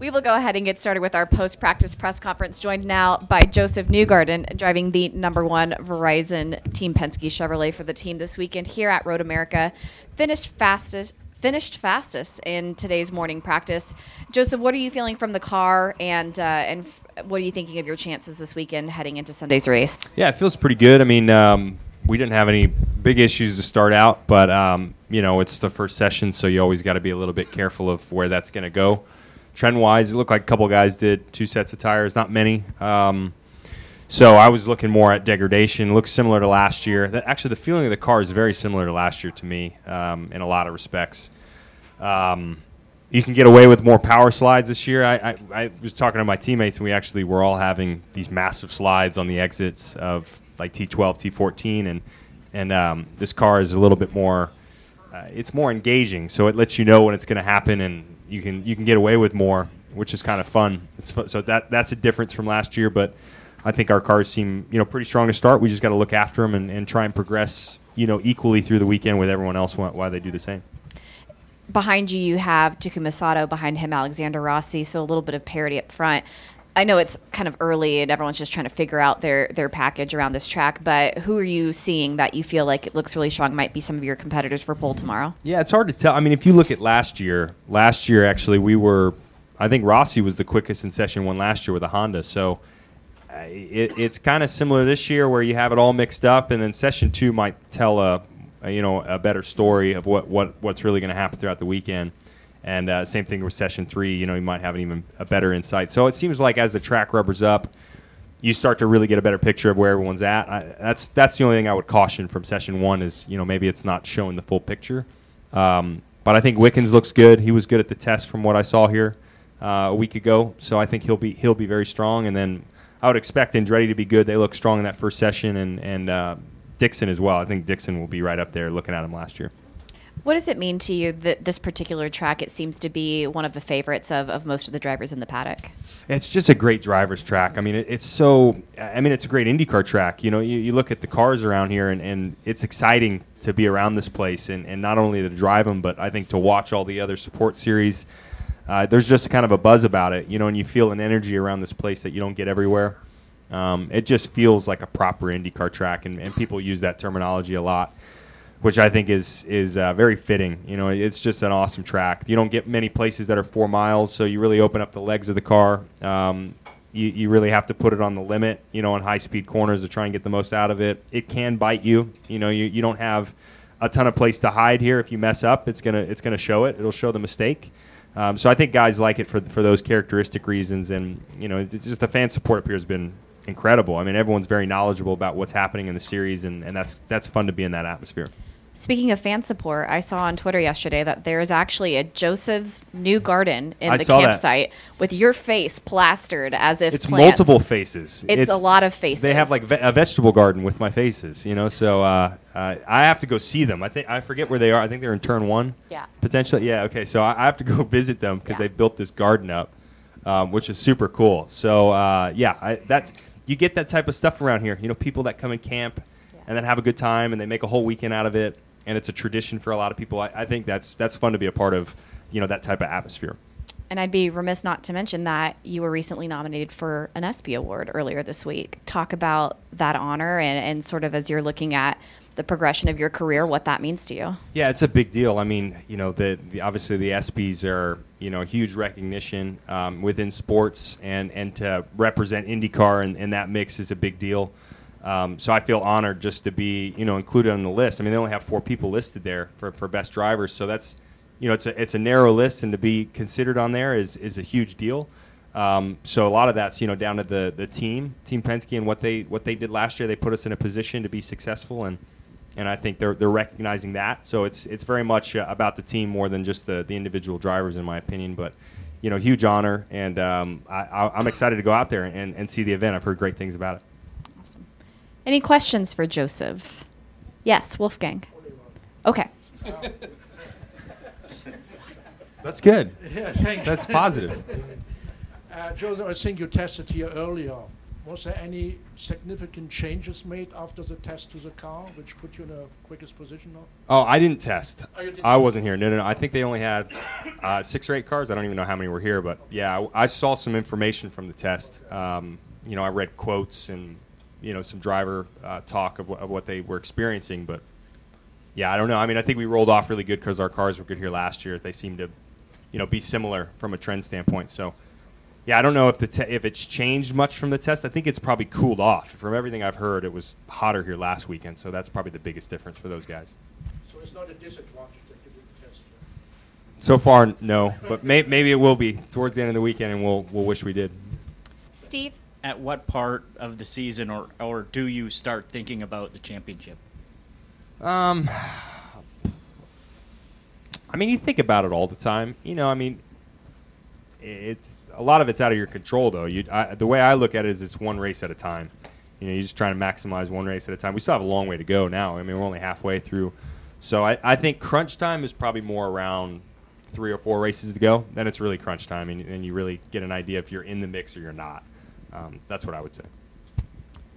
We will go ahead and get started with our post practice press conference, joined now by Josef Newgarden, driving the number one Verizon Team Penske Chevrolet for the team this weekend here at Road America. Finished fastest. Finished fastest in today's morning practice. Josef, what are you feeling from the car, and uh, and f- what are you thinking of your chances this weekend heading into Sunday's race? Yeah, it feels pretty good. I mean, um, we didn't have any big issues to start out, but um, you know, it's the first session, so you always got to be a little bit careful of where that's going to go trend wise, it looked like a couple guys did two sets of tires, not many. Um, so I was looking more at degradation. Looks similar to last year. That, actually, the feeling of the car is very similar to last year to me um, in a lot of respects. Um, you can get away with more power slides this year. I, I, I, was talking to my teammates, and we actually were all having these massive slides on the exits of like T12, T14, and and um, this car is a little bit more. Uh, it's more engaging, so it lets you know when it's going to happen, and you can you can get away with more, which is kind of fun. It's fun. so that that's a difference from last year, but I think our cars seem you know pretty strong to start. We just got to look after them and, and try and progress you know equally through the weekend with everyone else why they do the same. Behind you, you have Takuma Sato. Behind him, Alexander Rossi. So a little bit of parity up front. I know it's kind of early and everyone's just trying to figure out their their package around this track, but who are you seeing that you feel like it looks really strong might be some of your competitors for pole tomorrow? Yeah, it's hard to tell. I mean, if you look at last year, last year actually we were I think Rossi was the quickest in session one last year with a Honda. So uh, it, it's kind of similar this year where you have it all mixed up and then session 2 might tell a, a you know a better story of what, what what's really going to happen throughout the weekend. And uh, same thing with session three. You know, you might have an even a better insight. So it seems like as the track rubbers up, you start to really get a better picture of where everyone's at. I, that's that's the only thing I would caution from session one is you know maybe it's not showing the full picture. Um, but I think Wickens looks good. He was good at the test from what I saw here uh, a week ago. So I think he'll be he'll be very strong. And then I would expect Andretti to be good. They look strong in that first session, and and uh, Dixon as well. I think Dixon will be right up there looking at him last year. What does it mean to you that this particular track, it seems to be one of the favorites of, of most of the drivers in the paddock? It's just a great driver's track. I mean, it, it's so, I mean, it's a great IndyCar track. You know, you, you look at the cars around here, and, and it's exciting to be around this place, and, and not only to drive them, but I think to watch all the other support series. Uh, there's just kind of a buzz about it, you know, and you feel an energy around this place that you don't get everywhere. Um, it just feels like a proper IndyCar track, and, and people use that terminology a lot which I think is is uh, very fitting. You know, it's just an awesome track. You don't get many places that are four miles, so you really open up the legs of the car. Um, you, you really have to put it on the limit, you know, on high speed corners to try and get the most out of it. It can bite you. You know, you, you don't have a ton of place to hide here. If you mess up, it's gonna it's gonna show it. It'll show the mistake. Um, so I think guys like it for for those characteristic reasons, and you know, just the fan support up here has been incredible. I mean, everyone's very knowledgeable about what's happening in the series, and, and that's that's fun to be in that atmosphere. Speaking of fan support, I saw on Twitter yesterday that there is actually a Joseph's new garden in I the saw that. campsite with your face plastered as if It's plants. multiple faces. It's, a lot of faces. They have like ve- a vegetable garden with my faces, you know. So uh, uh, I have to go see them. I think I forget where they are. I think they're in turn one. Yeah. Potentially, yeah. Okay, so I, I have to go visit them because Yeah. they built this garden up, um, which is super cool. So uh, yeah, I, that's you get that type of stuff around here. You know, people that come and camp Yeah. and then have a good time and they make a whole weekend out of it, and it's a tradition for a lot of people. I, I think that's that's fun to be a part of. You know, that type of atmosphere. And I'd be remiss not to mention that you were recently nominated for an ESPY award earlier this week. Talk about that honor and, and sort of as you're looking at the progression of your career, what that means to you. Yeah, it's a big deal. I mean, you know, the, the obviously the ESPYS are you know huge recognition um, within sports, and and to represent IndyCar in, in that mix is a big deal. Um, so I feel honored just to be you know included on the list. I mean, they only have four people listed there for, for best drivers, so that's you know it's a it's a narrow list, and to be considered on there is is a huge deal. Um, so a lot of that's you know down to the the team, Team Penske, and what they what they did last year. They put us in a position to be successful, and and I think they're they're recognizing that. So it's it's very much uh, about the team more than just the the individual drivers, in my opinion. But you know, huge honor, and um, I, I, I'm excited to go out there and, and see the event. I've heard great things about it. Awesome. Any questions for Josef? Yes, Wolfgang. Okay. That's good. Yeah, thank. That's positive. Uh, Josef, I think you tested here earlier Was there any significant changes made after the test to the car, which put you in a quickest position now? Oh, I didn't test. Oh, didn't I wasn't here. No, no, no. I think they only had uh, six or eight cars. I don't even know how many were here, but yeah, I, I saw some information from the test. Um, you know, I read quotes and you know some driver uh, talk of, of what they were experiencing, but yeah, I don't know. I mean, I think we rolled off really good because our cars were good here last year. They seemed to, you know, be similar from a trend standpoint. So, yeah, I don't know if the te- if it's changed much from the test. I think it's probably cooled off. From everything I've heard, it was hotter here last weekend, so that's probably the biggest difference for those guys. So it's not a disadvantage that you didn't test. So far, no, but may- maybe it will be towards the end of the weekend, and we'll we'll wish we did. Steve, At what part of the season, or or do you start thinking about the championship? Um, I mean, you think about it all the time. You know, I mean, it's a lot of it's out of your control, though. You, I, the way I look at it is, it's one race at a time. You know, you're just trying to maximize one race at a time. We still have a long way to go now. I mean, we're only halfway through, so I, I think crunch time is probably more around three or four races to go. Then it's really crunch time, and, and you really get an idea if you're in the mix or you're not. Um, that's what I would say.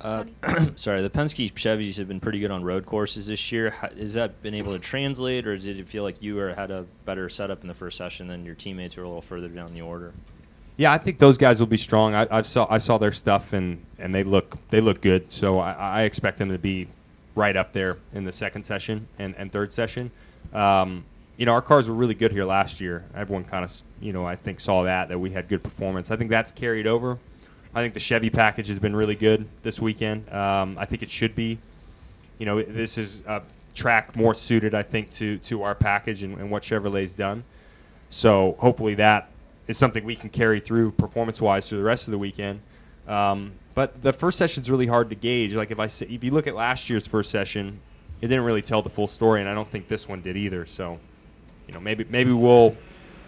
Uh, Tony? sorry, the Penske Chevys have been pretty good on road courses this year. Ha- Has that been able to translate, or did it feel like you were, had a better setup in the first session than your teammates were a little further down the order? Yeah, I think those guys will be strong. I, I saw I saw their stuff and, and they look they look good. So I, I expect them to be right up there in the second session and, and third session. Um, you know, our cars were really good here last year. Everyone kind of you know I think saw that that we had good performance. I think that's carried over. I think the Chevy package has been really good this weekend. Um, I think it should be. You know, this is a track more suited, I think, to to our package and, and what Chevrolet's done. So hopefully that is something we can carry through performance-wise through the rest of the weekend. Um, but the first session's really hard to gauge. Like if I say, if you look at last year's first session, it didn't really tell the full story, and I don't think this one did either. So, you know, maybe maybe we'll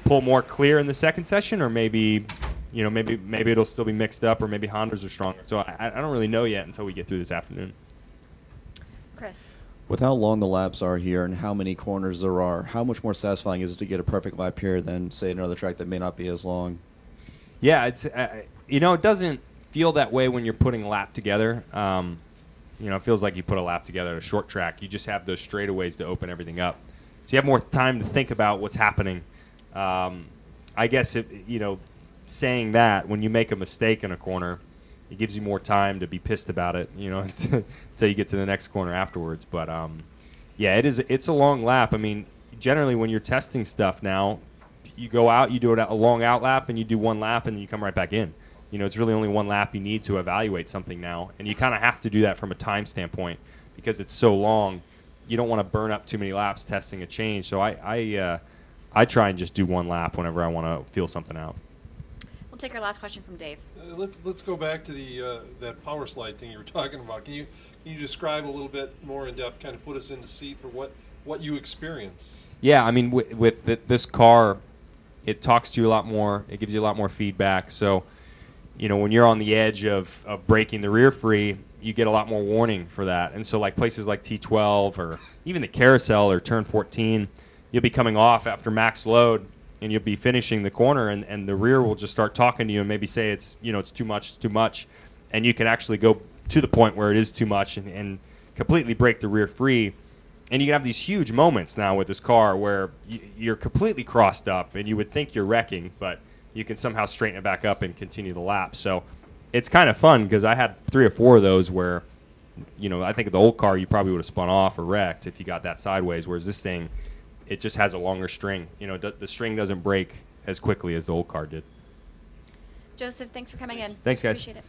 pull more clear in the second session, or maybe, you know, maybe maybe it'll still be mixed up, or maybe Hondas are stronger. So I, I don't really know yet until we get through this afternoon. Chris. With how long the laps are here and how many corners there are, how much more satisfying is it to get a perfect lap here than say another track that may not be as long? Yeah, it's uh, you know it doesn't feel that way when you're putting a lap together. Um, you know, it feels like you put a lap together at a short track. You just have those straightaways to open everything up, so you have more time to think about what's happening. Um, I guess it, you know, saying that when you make a mistake in a corner, it gives you more time to be pissed about it. You know, until you get to the next corner afterwards. But um, yeah, it is. It's a long lap. I mean, generally when you're testing stuff now, you go out, you do a long out lap, and you do one lap, and then you come right back in. You know, it's really only one lap you need to evaluate something now, and you kind of have to do that from a time standpoint because it's so long. You don't want to burn up too many laps testing a change. So I, I, uh, I try and just do one lap whenever I want to feel something out. We'll take our last question from Dave. Uh, let's let's go back to the uh, that power slide thing you were talking about. Can you can you describe a little bit more in depth? Kind of put us in the seat for what what you experience. Yeah, I mean, with, with th- this car, it talks to you a lot more. It gives you a lot more feedback. So, you know, when you're on the edge of, of breaking the rear free, you get a lot more warning for that. And so, like places like T12 or even the carousel or turn 14, you'll be coming off after max load and you'll be finishing the corner, and, and the rear will just start talking to you and maybe say it's you know it's too much, it's too much, and you can actually go to the point where it is too much and, and completely break the rear free and you can have these huge moments now with this car where y- you're completely crossed up and you would think you're wrecking, but you can somehow straighten it back up and continue the lap. So it's kind of fun because I had three or four of those where, you know, I think the old car you probably would have spun off or wrecked if you got that sideways, whereas this thing, it just has a longer string. You know, d- the string doesn't break as quickly as the old car did. Josef, thanks for coming in. Thanks, guys. Appreciate it.